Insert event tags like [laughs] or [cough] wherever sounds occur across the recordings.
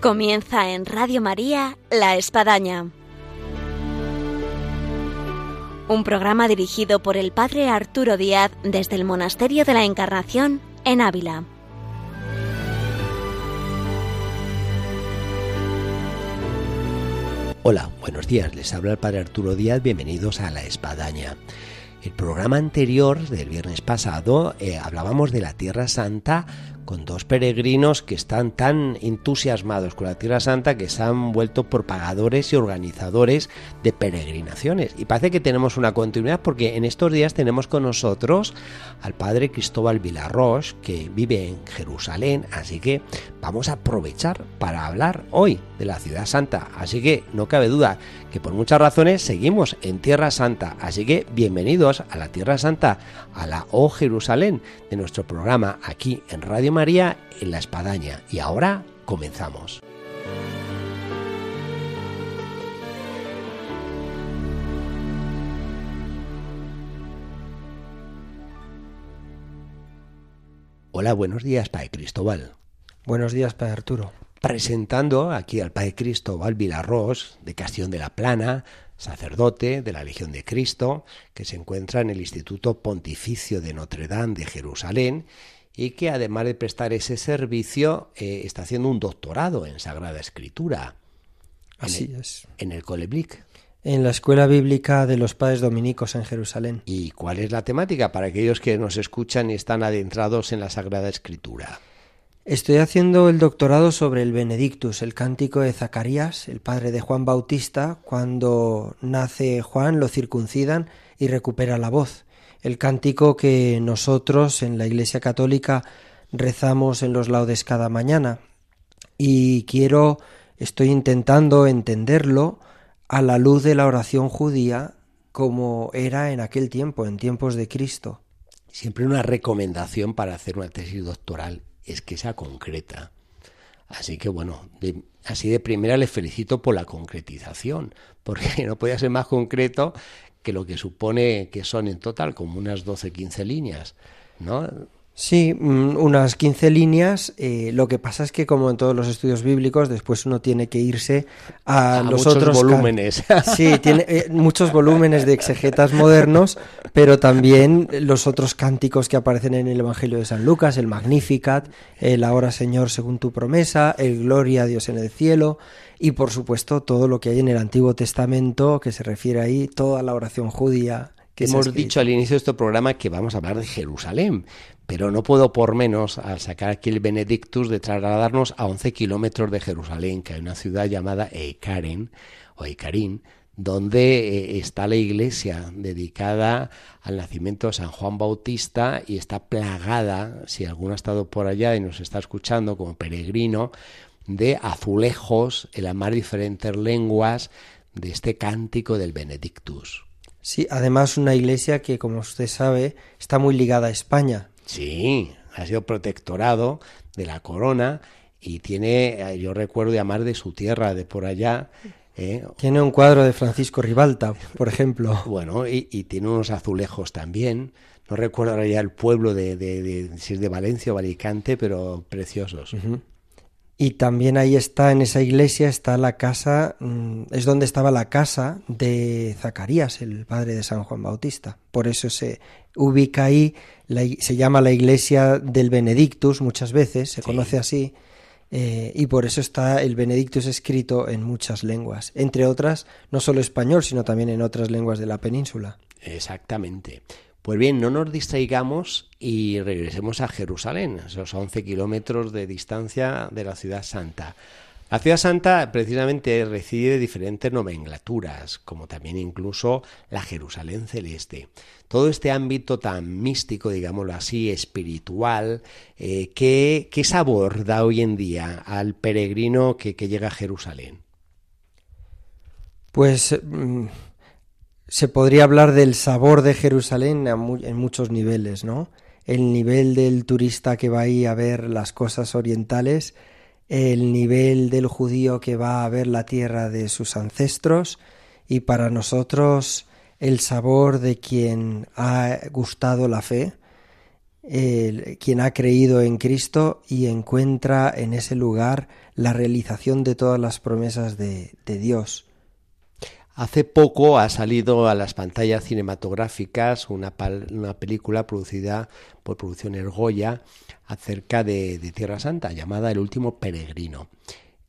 Comienza en Radio María La Espadaña. Un programa dirigido por el Padre Arturo Díaz desde el Monasterio de la Encarnación en Ávila. Hola, buenos días, les habla el Padre Arturo Díaz, bienvenidos a La Espadaña. El programa anterior del viernes pasado eh, hablábamos de la Tierra Santa con dos peregrinos que están tan entusiasmados con la Tierra Santa que se han vuelto propagadores y organizadores de peregrinaciones. Y parece que tenemos una continuidad porque en estos días tenemos con nosotros al padre Cristóbal Villarroch, que vive en Jerusalén, así que vamos a aprovechar para hablar hoy de la ciudad santa. Así que no cabe duda que por muchas razones seguimos en Tierra Santa. Así que bienvenidos a la Tierra Santa, a la O Jerusalén de nuestro programa aquí en Radio María en la Espadaña. Y ahora comenzamos. Hola, buenos días, Padre Cristóbal. Buenos días, Padre Arturo. Presentando aquí al Padre Cristóbal Vilarrós, de Castión de la Plana, sacerdote de la Legión de Cristo, que se encuentra en el Instituto Pontificio de Notre Dame de Jerusalén y que además de prestar ese servicio eh, está haciendo un doctorado en Sagrada Escritura. Así en el, es. En el Coleblic. En la Escuela Bíblica de los Padres Dominicos en Jerusalén. ¿Y cuál es la temática para aquellos que nos escuchan y están adentrados en la Sagrada Escritura? Estoy haciendo el doctorado sobre el Benedictus, el cántico de Zacarías, el padre de Juan Bautista. Cuando nace Juan lo circuncidan y recupera la voz. El cántico que nosotros en la Iglesia Católica rezamos en los laudes cada mañana. Y quiero, estoy intentando entenderlo a la luz de la oración judía como era en aquel tiempo, en tiempos de Cristo. Siempre una recomendación para hacer una tesis doctoral es que sea concreta. Así que bueno, así de primera les felicito por la concretización, porque [laughs] no podía ser más concreto que lo que supone que son en total como unas 12-15 líneas, ¿no? Sí, unas 15 líneas. Eh, lo que pasa es que, como en todos los estudios bíblicos, después uno tiene que irse a, a los muchos otros volúmenes. [laughs] Sí, tiene eh, muchos volúmenes de exegetas modernos, pero también los otros cánticos que aparecen en el Evangelio de San Lucas, el Magnificat, el Ahora Señor según tu promesa, el Gloria a Dios en el cielo y, por supuesto, todo lo que hay en el Antiguo Testamento que se refiere ahí, toda la oración judía. Que Hemos escrito. dicho al inicio de este programa que vamos a hablar de Jerusalén, pero no puedo por menos, al sacar aquí el Benedictus, de trasladarnos a 11 kilómetros de Jerusalén, que hay una ciudad llamada Eikaren, o Eikarín, donde eh, está la iglesia dedicada al nacimiento de San Juan Bautista y está plagada, si alguno ha estado por allá y nos está escuchando como peregrino, de azulejos en las más diferentes lenguas de este cántico del Benedictus. Sí, además una iglesia que, como usted sabe, está muy ligada a España. Sí, ha sido protectorado de la corona y tiene, eh, yo recuerdo llamar de su tierra, de por allá. ¿eh? Tiene un cuadro de Francisco Ribalta, por ejemplo. [laughs] Bueno, y, y tiene unos azulejos también. No recuerdo ahora ya el pueblo de, de, de, si es de Valencia o Alicante, pero preciosos. Y también ahí está, en esa iglesia, está la casa, mm, es donde estaba la casa de Zacarías, el padre de San Juan Bautista. Por eso se ubica ahí, la se llama la iglesia del Benedictus muchas veces, se Sí. conoce así, eh, y por eso está el Benedictus escrito en muchas lenguas, entre otras, no solo español, sino también en otras lenguas de la península. Exactamente. Pues bien, no nos distraigamos y regresemos a Jerusalén, esos 11 kilómetros de distancia de la ciudad santa. La ciudad santa precisamente recibe diferentes nomenclaturas, como también incluso la Jerusalén celeste. Todo este ámbito tan místico, digámoslo así, espiritual, eh, ¿qué, ¿qué, sabor da hoy en día al peregrino que, que llega a Jerusalén? Pues mm, se podría hablar del sabor de Jerusalén en muchos niveles, ¿no? El nivel del turista que va ahí a ver las cosas orientales, el nivel del judío que va a ver la tierra de sus ancestros y para nosotros el sabor de quien ha gustado la fe quien ha creído en Cristo y encuentra en ese lugar la realización de todas las promesas de, Dios. Hace poco ha salido a las pantallas cinematográficas una, una película producida por Producciones Goya acerca de, de, Tierra Santa llamada El último peregrino.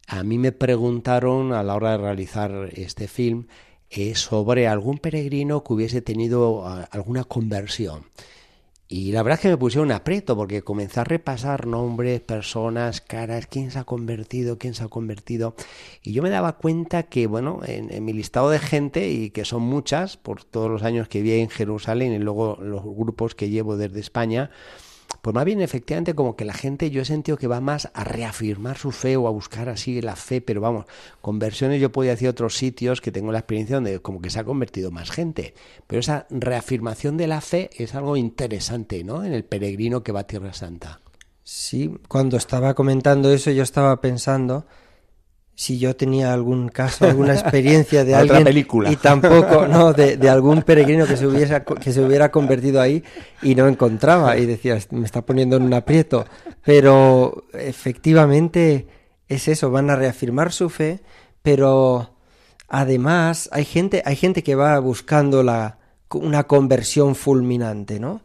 A mí me preguntaron a la hora de realizar este film eh, sobre algún peregrino que hubiese tenido alguna conversión. Y la verdad es que me pusieron aprieto porque comencé a repasar nombres, personas, caras, quién se ha convertido, quién se ha convertido. Y yo me daba cuenta que, bueno, en, mi listado de gente, y que son muchas, por todos los años que vi en Jerusalén y luego los grupos que llevo desde España, pues más bien efectivamente como que la gente yo he sentido que va más a reafirmar su fe o a buscar así la fe, pero vamos, conversiones yo podía decir otros sitios que tengo la experiencia donde como que se ha convertido más gente, pero esa reafirmación de la fe es algo interesante, ¿no? En el peregrino que va a Tierra Santa. Sí, cuando estaba comentando eso yo estaba pensando si yo tenía algún caso, [laughs] alguna experiencia de alguien película. y tampoco, no, de, [laughs] algún peregrino que se hubiese que se hubiera convertido ahí y no encontraba y decía, me está poniendo en un aprieto, pero efectivamente es eso, van a reafirmar su fe, pero además hay gente, hay gente que va buscando la una conversión fulminante, ¿no?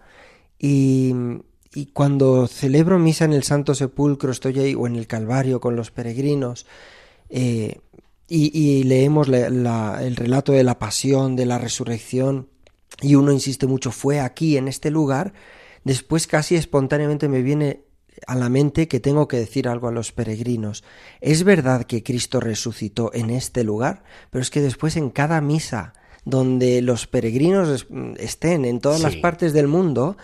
Y, y cuando celebro misa en el Santo Sepulcro, estoy ahí, o en el Calvario con los peregrinos, eh, y, leemos el relato de la pasión, de la resurrección, y uno insiste mucho, fue aquí, en este lugar, después casi espontáneamente me viene a la mente que tengo que decir algo a los peregrinos. Es verdad que Cristo resucitó en este lugar, pero es que después en cada misa donde los peregrinos estén en todas las partes del mundo,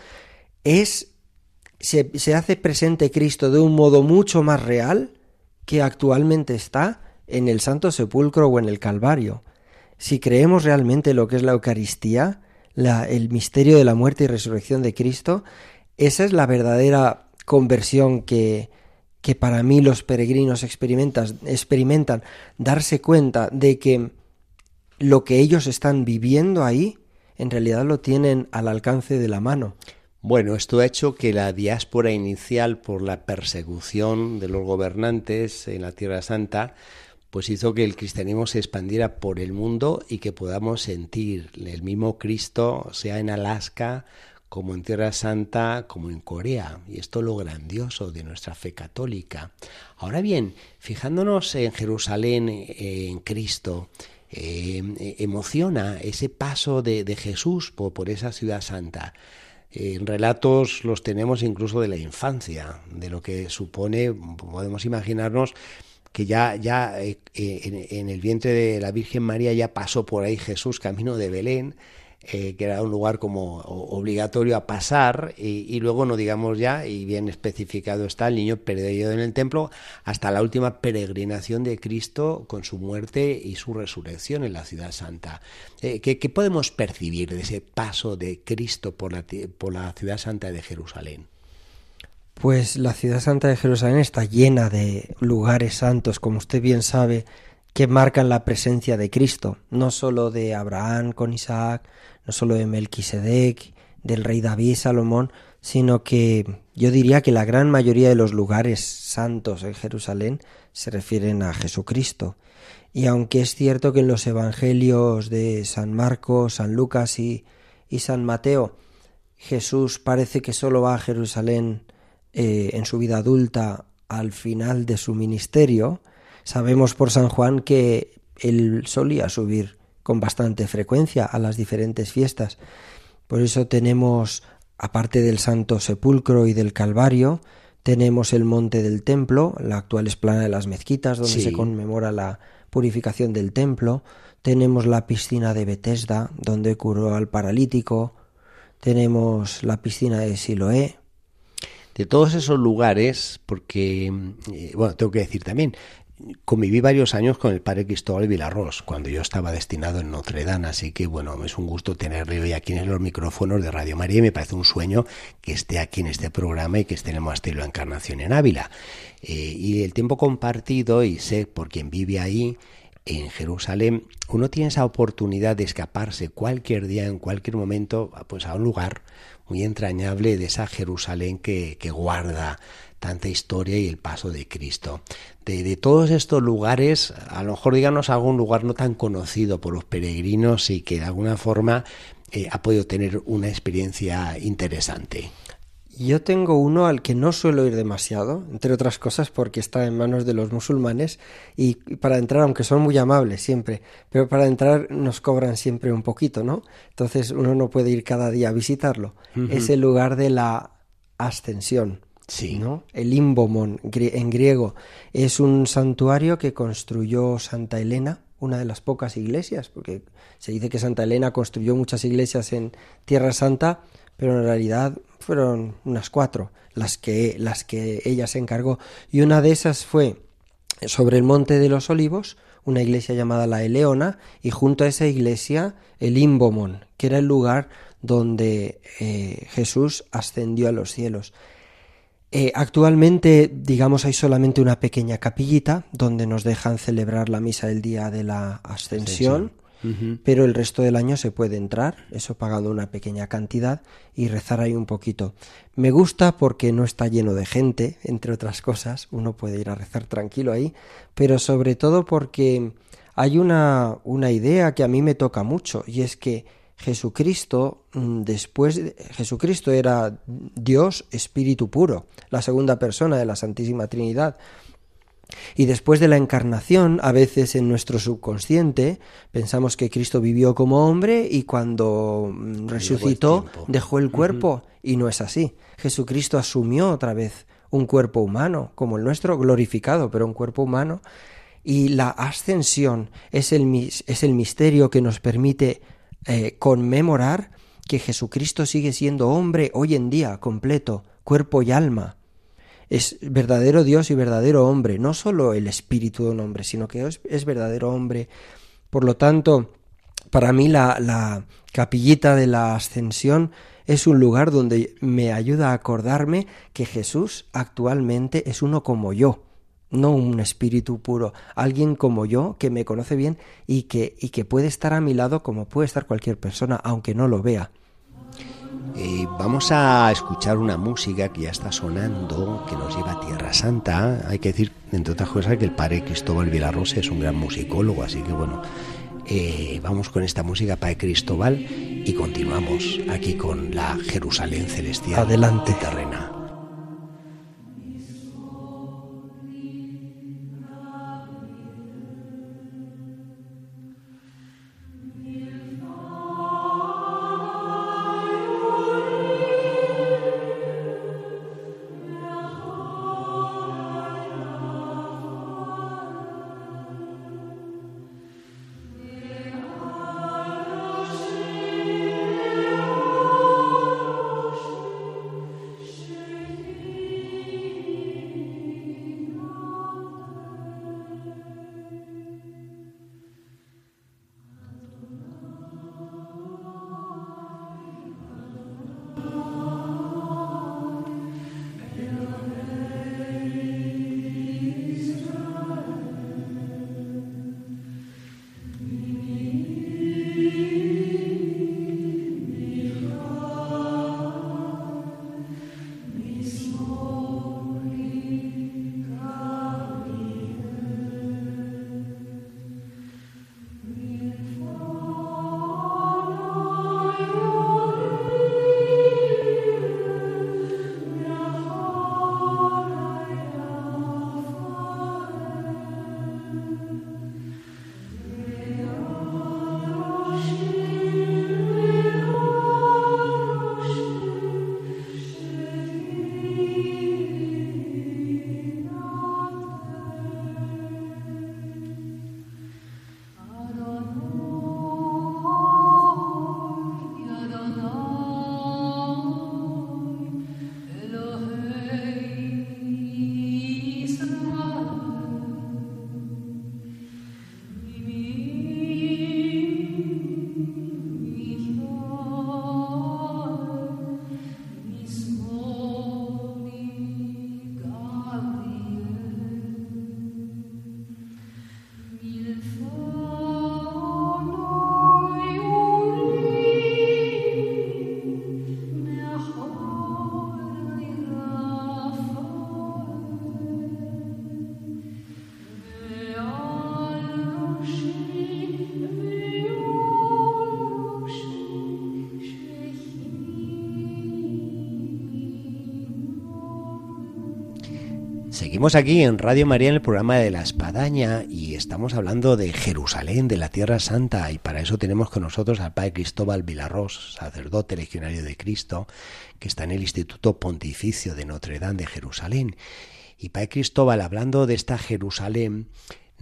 es se, se hace presente Cristo de un modo mucho más real que actualmente está en el Santo Sepulcro o en el Calvario. Si creemos realmente lo que es la Eucaristía, el misterio de la muerte y resurrección de Cristo, esa es la verdadera conversión que, que para mí los peregrinos experimentan, experimentan, darse cuenta de que lo que ellos están viviendo ahí, en realidad lo tienen al alcance de la mano. Bueno, esto ha hecho que la diáspora inicial por la persecución de los gobernantes en la Tierra Santa, pues hizo que el cristianismo se expandiera por el mundo y que podamos sentir el mismo Cristo, sea en Alaska, como en Tierra Santa, como en Corea. Y esto es lo grandioso de nuestra fe católica. Ahora bien, fijándonos en Jerusalén, en Cristo, eh, emociona ese paso de, Jesús por esa ciudad santa. En relatos los tenemos incluso de la infancia, de lo que supone, podemos imaginarnos que ya, ya eh, en, el vientre de la Virgen María ya pasó por ahí Jesús camino de Belén, eh, que era un lugar como obligatorio a pasar, y, luego no digamos ya, y bien especificado está, el niño perdido en el templo, hasta la última peregrinación de Cristo con su muerte y su resurrección en la ciudad santa. Eh, ¿qué, podemos percibir de ese paso de Cristo por la, por la ciudad santa de Jerusalén? Pues la ciudad santa de Jerusalén está llena de lugares santos, como usted bien sabe, que marcan la presencia de Cristo, no solo de Abraham con Isaac, no solo de Melquisedec, del rey David Salomón, sino que yo diría que la gran mayoría de los lugares santos en Jerusalén se refieren a Jesucristo. Y aunque es cierto que en los evangelios de San Marcos, San Lucas y, San Mateo, Jesús parece que solo va a Jerusalén eh, en su vida adulta al final de su ministerio, sabemos por San Juan que él solía subir con bastante frecuencia a las diferentes fiestas. Por eso tenemos, aparte del Santo Sepulcro y del Calvario, tenemos el monte del templo, la actual esplana de las mezquitas, donde se conmemora la purificación del templo. Tenemos la piscina de Betesda, donde curó al paralítico. Tenemos la piscina de Siloé. De todos esos lugares, porque, eh, bueno, tengo que decir también, conviví varios años con el padre Cristóbal Vilarros cuando yo estaba destinado en Notre Dame, así que bueno, es un gusto tenerle hoy aquí en los micrófonos de Radio María y me parece un sueño que esté aquí en este programa y que esté en el Monasterio de la Encarnación en Ávila. Eh, y el tiempo compartido, y sé por quien vive ahí, en Jerusalén, uno tiene esa oportunidad de escaparse cualquier día, en cualquier momento, pues a un lugar muy entrañable de esa Jerusalén que, que guarda tanta historia y el paso de Cristo. De, de, todos estos lugares, a lo mejor díganos algún lugar no tan conocido por los peregrinos y que de alguna forma eh, ha podido tener una experiencia interesante. Yo tengo uno al que no suelo ir demasiado, entre otras cosas porque está en manos de los musulmanes y para entrar, aunque son muy amables siempre, pero para entrar nos cobran siempre un poquito, ¿no? Entonces uno no puede ir cada día a visitarlo. Es el lugar de la ascensión. Sí. ¿no? El Imbomon en griego es un santuario que construyó Santa Elena, una de las pocas iglesias, porque se dice que Santa Elena construyó muchas iglesias en Tierra Santa, pero en realidad fueron unas cuatro las que, las que ella se encargó. Y una de esas fue sobre el Monte de los Olivos, una iglesia llamada la Eleona, y junto a esa iglesia el Imbomon, que era el lugar donde eh, Jesús ascendió a los cielos. Eh, actualmente, digamos, hay solamente una pequeña capillita donde nos dejan celebrar la misa del día de la ascensión pero el resto del año se puede entrar, eso pagando una pequeña cantidad y rezar ahí un poquito. Me gusta porque no está lleno de gente, entre otras cosas, uno puede ir a rezar tranquilo ahí, pero sobre todo porque hay una, una idea que a mí me toca mucho y es que Jesucristo, mm, después, Jesucristo era Dios espíritu puro, la segunda persona de la Santísima Trinidad. Y después de la encarnación, a veces en nuestro subconsciente pensamos que Cristo vivió como hombre y cuando mm, resucitó dejó el cuerpo y no es así. Jesucristo asumió otra vez un cuerpo humano, como el nuestro, glorificado, pero un cuerpo humano. Y la ascensión es el, es el misterio que nos permite eh, conmemorar que Jesucristo sigue siendo hombre hoy en día, completo, cuerpo y alma es verdadero Dios y verdadero hombre, no solo el espíritu de un hombre, sino que es, verdadero hombre. Por lo tanto, para mí la, la capillita de la ascensión es un lugar donde me ayuda a acordarme que Jesús actualmente es uno como yo, no un espíritu puro, alguien como yo que me conoce bien y que, y que puede estar a mi lado como puede estar cualquier persona, aunque no lo vea. Eh, vamos a escuchar una música que ya está sonando, que nos lleva a Tierra Santa. Hay que decir, entre otras cosas, que el padre Cristóbal Villarrosa es un gran musicólogo, así que bueno, eh, vamos con esta música para Cristóbal y continuamos aquí con la Jerusalén celestial. Adelante. Terrena. Seguimos aquí en Radio María en el programa de la Espadaña y estamos hablando de Jerusalén, de la Tierra Santa, y para eso tenemos con nosotros al Padre Cristóbal Vilarrós, sacerdote legionario de Cristo, que está en el Instituto Pontificio de Notre Dame de Jerusalén. Y Padre Cristóbal, hablando de esta Jerusalén,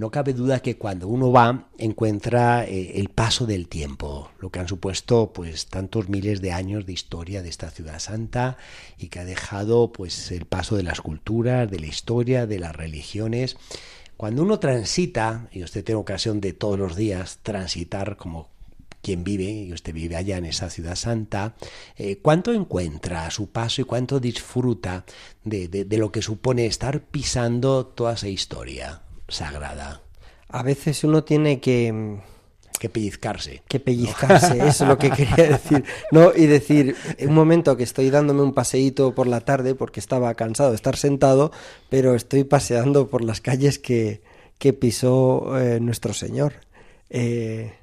no cabe duda que cuando uno va encuentra eh, el paso del tiempo, lo que han supuesto pues tantos miles de años de historia de esta ciudad santa y que ha dejado pues el paso de las culturas, de la historia, de las religiones. Cuando uno transita, y usted tiene ocasión de todos los días transitar como quien vive, y usted vive allá en esa ciudad santa, eh, ¿cuánto encuentra a su paso y cuánto disfruta de, de lo que supone estar pisando toda esa historia? Sagrada. A veces uno tiene que... Que pellizcarse. Que pellizcarse, eso es lo que [laughs] quería decir. No, y decir, en un momento que estoy dándome un paseíto por la tarde, porque estaba cansado de estar sentado, pero estoy paseando por las calles que, que pisó eh, nuestro Señor. Eh,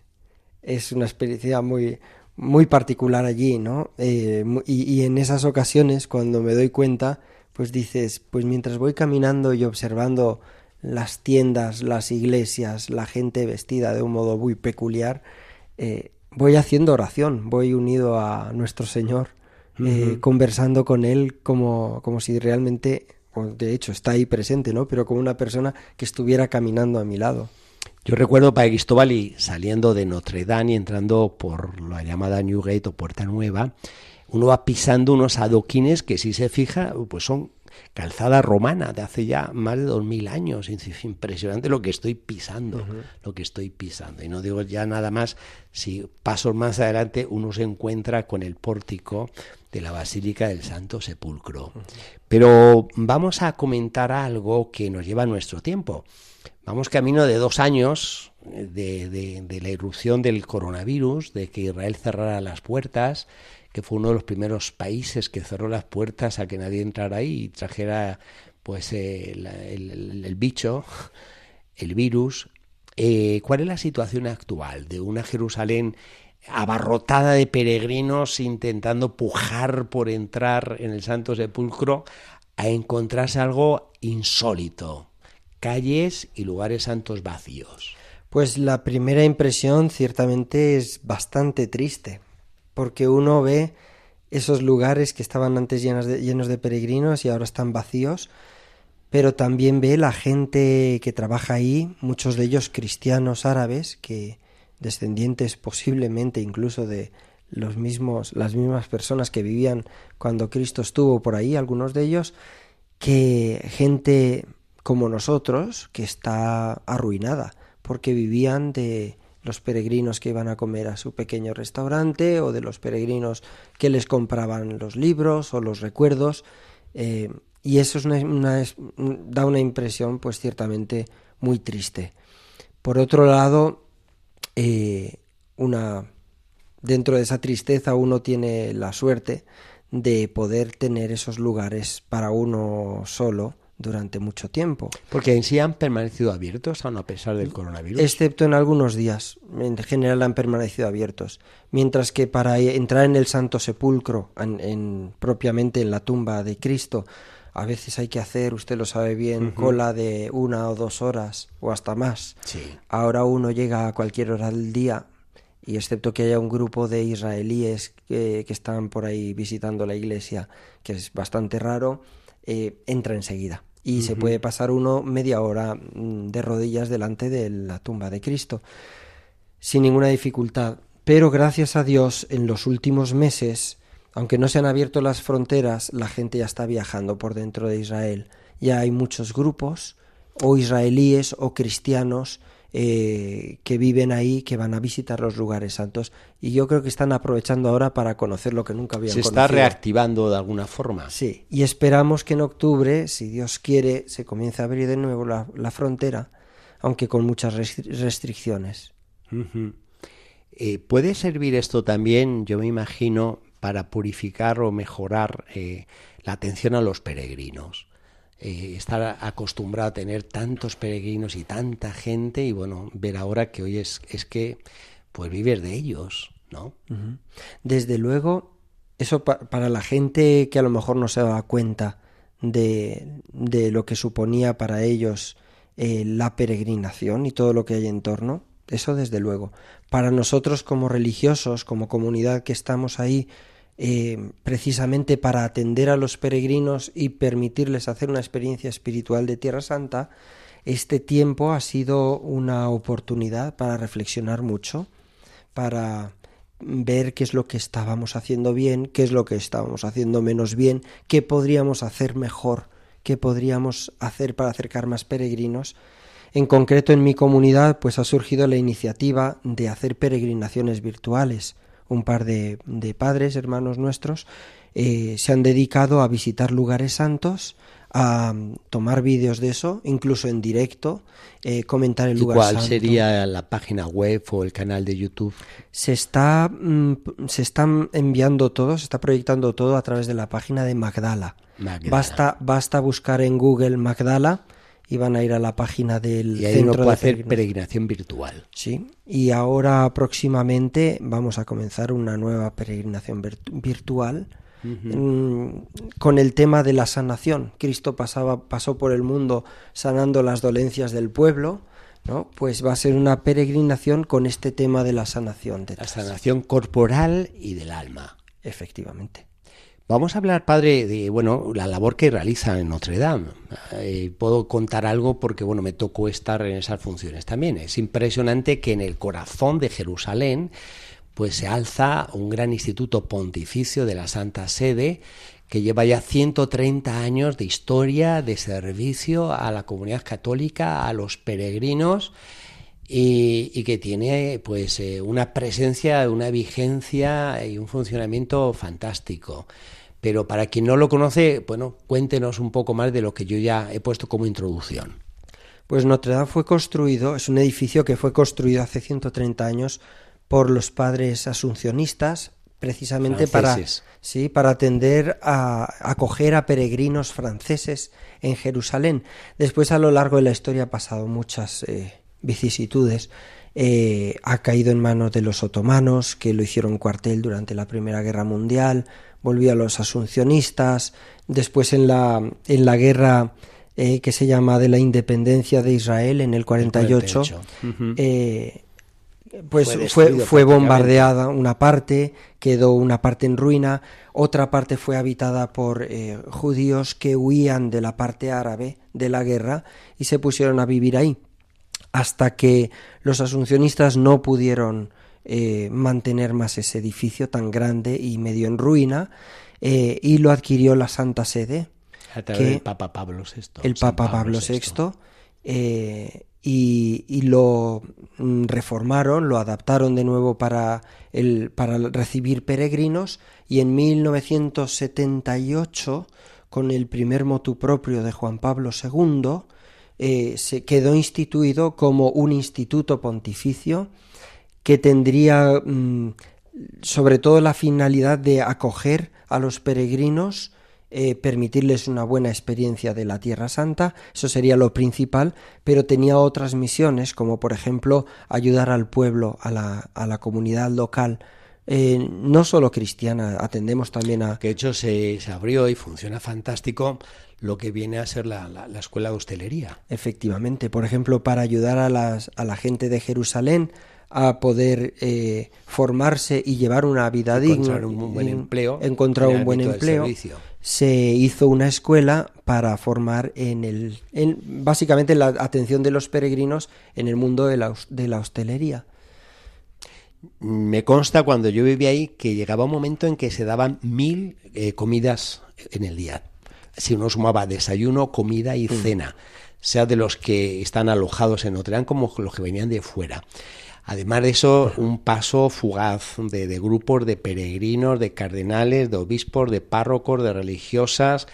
es una experiencia muy, muy particular allí, ¿no? Eh, y, y en esas ocasiones, cuando me doy cuenta, pues dices, pues mientras voy caminando y observando las tiendas, las iglesias, la gente vestida de un modo muy peculiar, eh, voy haciendo oración, voy unido a nuestro Señor, eh, conversando con Él como, como si realmente, de hecho está ahí presente, ¿no? Pero como una persona que estuviera caminando a mi lado. Yo recuerdo para Cristóbal y saliendo de Notre Dame y entrando por la llamada Newgate o Puerta Nueva, uno va pisando unos adoquines que si se fija, pues son calzada romana de hace ya más de dos mil años. Impresionante lo que estoy pisando, lo que estoy pisando. Y no digo ya nada más, si pasos más adelante uno se encuentra con el pórtico de la Basílica del Santo Sepulcro. Pero vamos a comentar algo que nos lleva a nuestro tiempo. Vamos camino de dos años de, de la irrupción del coronavirus, de que Israel cerrara las puertas, que fue uno de los primeros países que cerró las puertas a que nadie entrara ahí y trajera pues eh, el, bicho, [laughs] el virus. Eh, ¿Cuál es la situación actual de una Jerusalén abarrotada de peregrinos intentando pujar por entrar en el Santo Sepulcro a encontrarse algo insólito? Calles y lugares santos vacíos. Pues la primera impresión ciertamente es bastante triste porque uno ve esos lugares que estaban antes llenos de, peregrinos y ahora están vacíos, pero también ve la gente que trabaja ahí, muchos de ellos cristianos árabes, que descendientes posiblemente incluso de los mismos, las mismas personas que vivían cuando Cristo estuvo por ahí, algunos de ellos, que gente como nosotros, que está arruinada, porque vivían de, los peregrinos que iban a comer a su pequeño restaurante o de los peregrinos que les compraban los libros o los recuerdos. Eh, y eso es una, da una impresión pues ciertamente muy triste. Por otro lado, eh, una, dentro de esa tristeza uno tiene la suerte de poder tener esos lugares para uno solo, durante mucho tiempo. Porque en sí han permanecido abiertos aún a pesar del coronavirus. Excepto en algunos días. En general han permanecido abiertos. Mientras que para entrar en el Santo Sepulcro, en, propiamente en la tumba de Cristo, a veces hay que hacer, usted lo sabe bien, cola de una o dos horas o hasta más. Sí. Ahora uno llega a cualquier hora del día y excepto que haya un grupo de israelíes que, que están por ahí visitando la iglesia, que es bastante raro, eh, entra enseguida y se puede pasar uno media hora mm, de rodillas delante de la tumba de Cristo sin ninguna dificultad. Pero gracias a Dios en los últimos meses, aunque no se han abierto las fronteras, la gente ya está viajando por dentro de Israel. Ya hay muchos grupos, o israelíes o cristianos, eh, que viven ahí, que van a visitar los lugares santos. Y yo creo que están aprovechando ahora para conocer lo que nunca habían Se conocido. está reactivando de alguna forma. Sí, y esperamos que en octubre, si Dios quiere, se comience a abrir de nuevo la, frontera, aunque con muchas restricciones. Eh, ¿Puede servir esto también, yo me imagino, para purificar o mejorar eh, la atención a los peregrinos? Eh, estar acostumbrado a tener tantos peregrinos y tanta gente y bueno, ver ahora que hoy es, es que pues vives de ellos, ¿no? Desde luego, eso para la gente que a lo mejor no se da cuenta de, de lo que suponía para ellos eh, la peregrinación y todo lo que hay en torno. Eso desde luego. Para nosotros como religiosos, como comunidad que estamos ahí eh, precisamente para atender a los peregrinos y permitirles hacer una experiencia espiritual de Tierra Santa, este tiempo ha sido una oportunidad para reflexionar mucho, para ver qué es lo que estábamos haciendo bien, qué es lo que estábamos haciendo menos bien, qué podríamos hacer mejor, qué podríamos hacer para acercar más peregrinos. En concreto en mi comunidad pues ha surgido la iniciativa de hacer peregrinaciones virtuales. Un par de, de padres, hermanos nuestros, eh, se han dedicado a visitar lugares santos a tomar vídeos de eso, incluso en directo, eh, comentar el ¿Y lugar cuál sería la página web o el canal de YouTube? Se está, mm, se están enviando todo, se está proyectando todo a través de la página de Magdala. Magdala. Basta, basta buscar en Google Magdala y van a ir a la página del Y ahí centro uno puede de hacer peregrinación. virtual. Sí, y ahora próximamente vamos a comenzar una nueva peregrinación virt- virtual mm, con el tema de la sanación. Cristo pasaba, pasó por el mundo sanando las dolencias del pueblo, ¿no? Pues va a ser una peregrinación con este tema de la sanación. De La sanación corporal y del alma. Efectivamente. Vamos a hablar, padre, de bueno la labor que realiza en Notre Dame. Eh, puedo contar algo porque bueno me tocó estar en esas funciones también. Es impresionante que en el corazón de Jerusalén pues se alza un gran instituto pontificio de la Santa Sede que lleva ya 130 años de historia, de servicio a la comunidad católica, a los peregrinos y, que tiene pues eh, una presencia, una vigencia y un funcionamiento fantástico. Pero para quien no lo conoce, bueno, cuéntenos un poco más de lo que yo ya he puesto como introducción. Pues Notre Dame fue construido, es un edificio que fue construido hace 130 años por los padres asuncionistas, precisamente para, sí, para atender a acoger a peregrinos franceses en Jerusalén. Después, a lo largo de la historia, ha pasado muchas eh, vicisitudes. Eh, ha caído en manos de los otomanos, que lo hicieron cuartel durante la Primera Guerra Mundial, volvió a los asuncionistas, después en la, en la guerra eh, que se llama de la independencia de Israel en el 48, 48. Ujú. eh, pues Fue fue, bombardeada una parte, quedó una parte en ruina, otra parte fue habitada por eh, judíos que huían de la parte árabe de la guerra y se pusieron a vivir ahí, hasta que los asuncionistas no pudieron eh, mantener más ese edificio tan grande y medio en ruina, eh, y lo adquirió la Santa Sede, A través que del Papa Pablo VI. el San Papa Pablo VI, eh, y, y lo mm, reformaron, lo adaptaron de nuevo para, el, para recibir peregrinos y en 1978, con el primer motu propio de Juan Pablo II, eh, se quedó instituido como un instituto pontificio que tendría mm, sobre todo la finalidad de acoger a los peregrinos, eh, permitirles una buena experiencia de la Tierra Santa, eso sería lo principal, pero tenía otras misiones, como por ejemplo ayudar al pueblo, a la, a la comunidad local, eh, no solo cristiana, atendemos también a... Que de hecho se, se abrió y funciona fantástico lo que viene a ser la, la- la escuela de hostelería. Efectivamente, por ejemplo, para ayudar a, las, a la gente de Jerusalén a poder eh, formarse y llevar una vida Encontrar digna, un buen en- empleo encontrar un buen empleo. Se hizo una escuela para formar en el, en, básicamente la atención de los peregrinos en el mundo de la, de la hostelería. Me consta cuando yo vivía ahí que llegaba un momento en que se daban mil eh, comidas en el día. Si uno sumaba desayuno, comida y cena, sea de los que están alojados en Notre Dame como los que venían de fuera. Además de eso, un paso fugaz de, grupos de peregrinos, de cardenales, de obispos, de párrocos, de religiosas,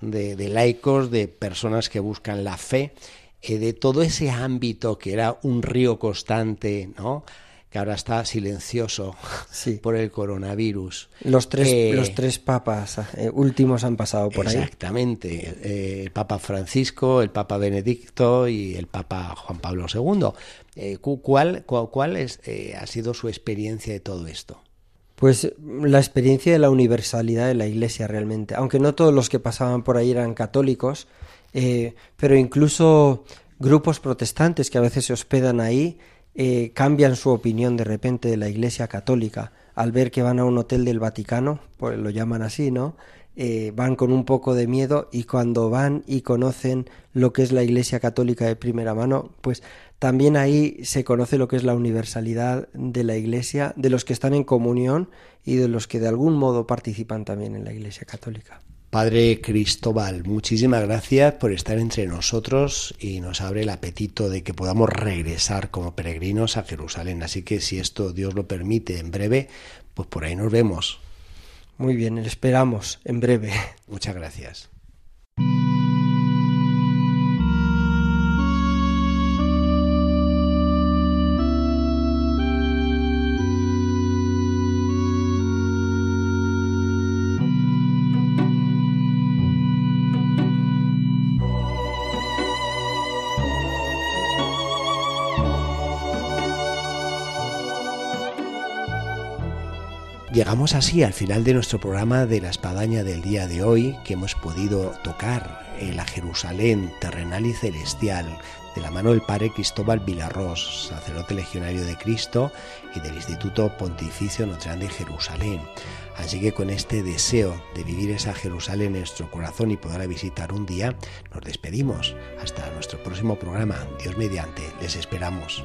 de, de laicos, de personas que buscan la fe, eh, de todo ese ámbito que era un río constante, ¿no? Que ahora está silencioso Sí. [laughs] por el coronavirus. Los tres, Eh, los tres papas eh, últimos han pasado por ahí. Exactamente. Eh, el Papa Francisco, el Papa Benedicto y el Papa Juan Pablo II. Cu- ¿Cuál, cuál, cuál es, ha sido su experiencia de todo esto? Pues la experiencia de la universalidad de la Iglesia realmente, aunque no todos los que pasaban por ahí eran católicos, eh, pero incluso grupos protestantes que a veces se hospedan ahí eh, cambian su opinión de repente de la Iglesia católica al ver que van a un hotel del Vaticano, pues lo llaman así, ¿no? Eh, van con un poco de miedo y cuando van y conocen lo que es la Iglesia Católica de primera mano, pues también ahí se conoce lo que es la universalidad de la Iglesia, de los que están en comunión y de los que de algún modo participan también en la Iglesia Católica. Padre Cristóbal, muchísimas gracias por estar entre nosotros y nos abre el apetito de que podamos regresar como peregrinos a Jerusalén. Así que si esto Dios lo permite en breve, pues por ahí nos vemos. Muy bien, esperamos en breve. Muchas gracias. Llegamos así al final de nuestro programa de la espadaña del día de hoy, que hemos podido tocar en la Jerusalén terrenal y celestial, de la mano del padre Cristóbal Vilarrós, sacerdote legionario de Cristo y del Instituto Pontificio Notre Dame de Jerusalén. Así que con este deseo de vivir esa Jerusalén en nuestro corazón y poderla visitar un día, nos despedimos. Hasta nuestro próximo programa. Dios mediante, les esperamos.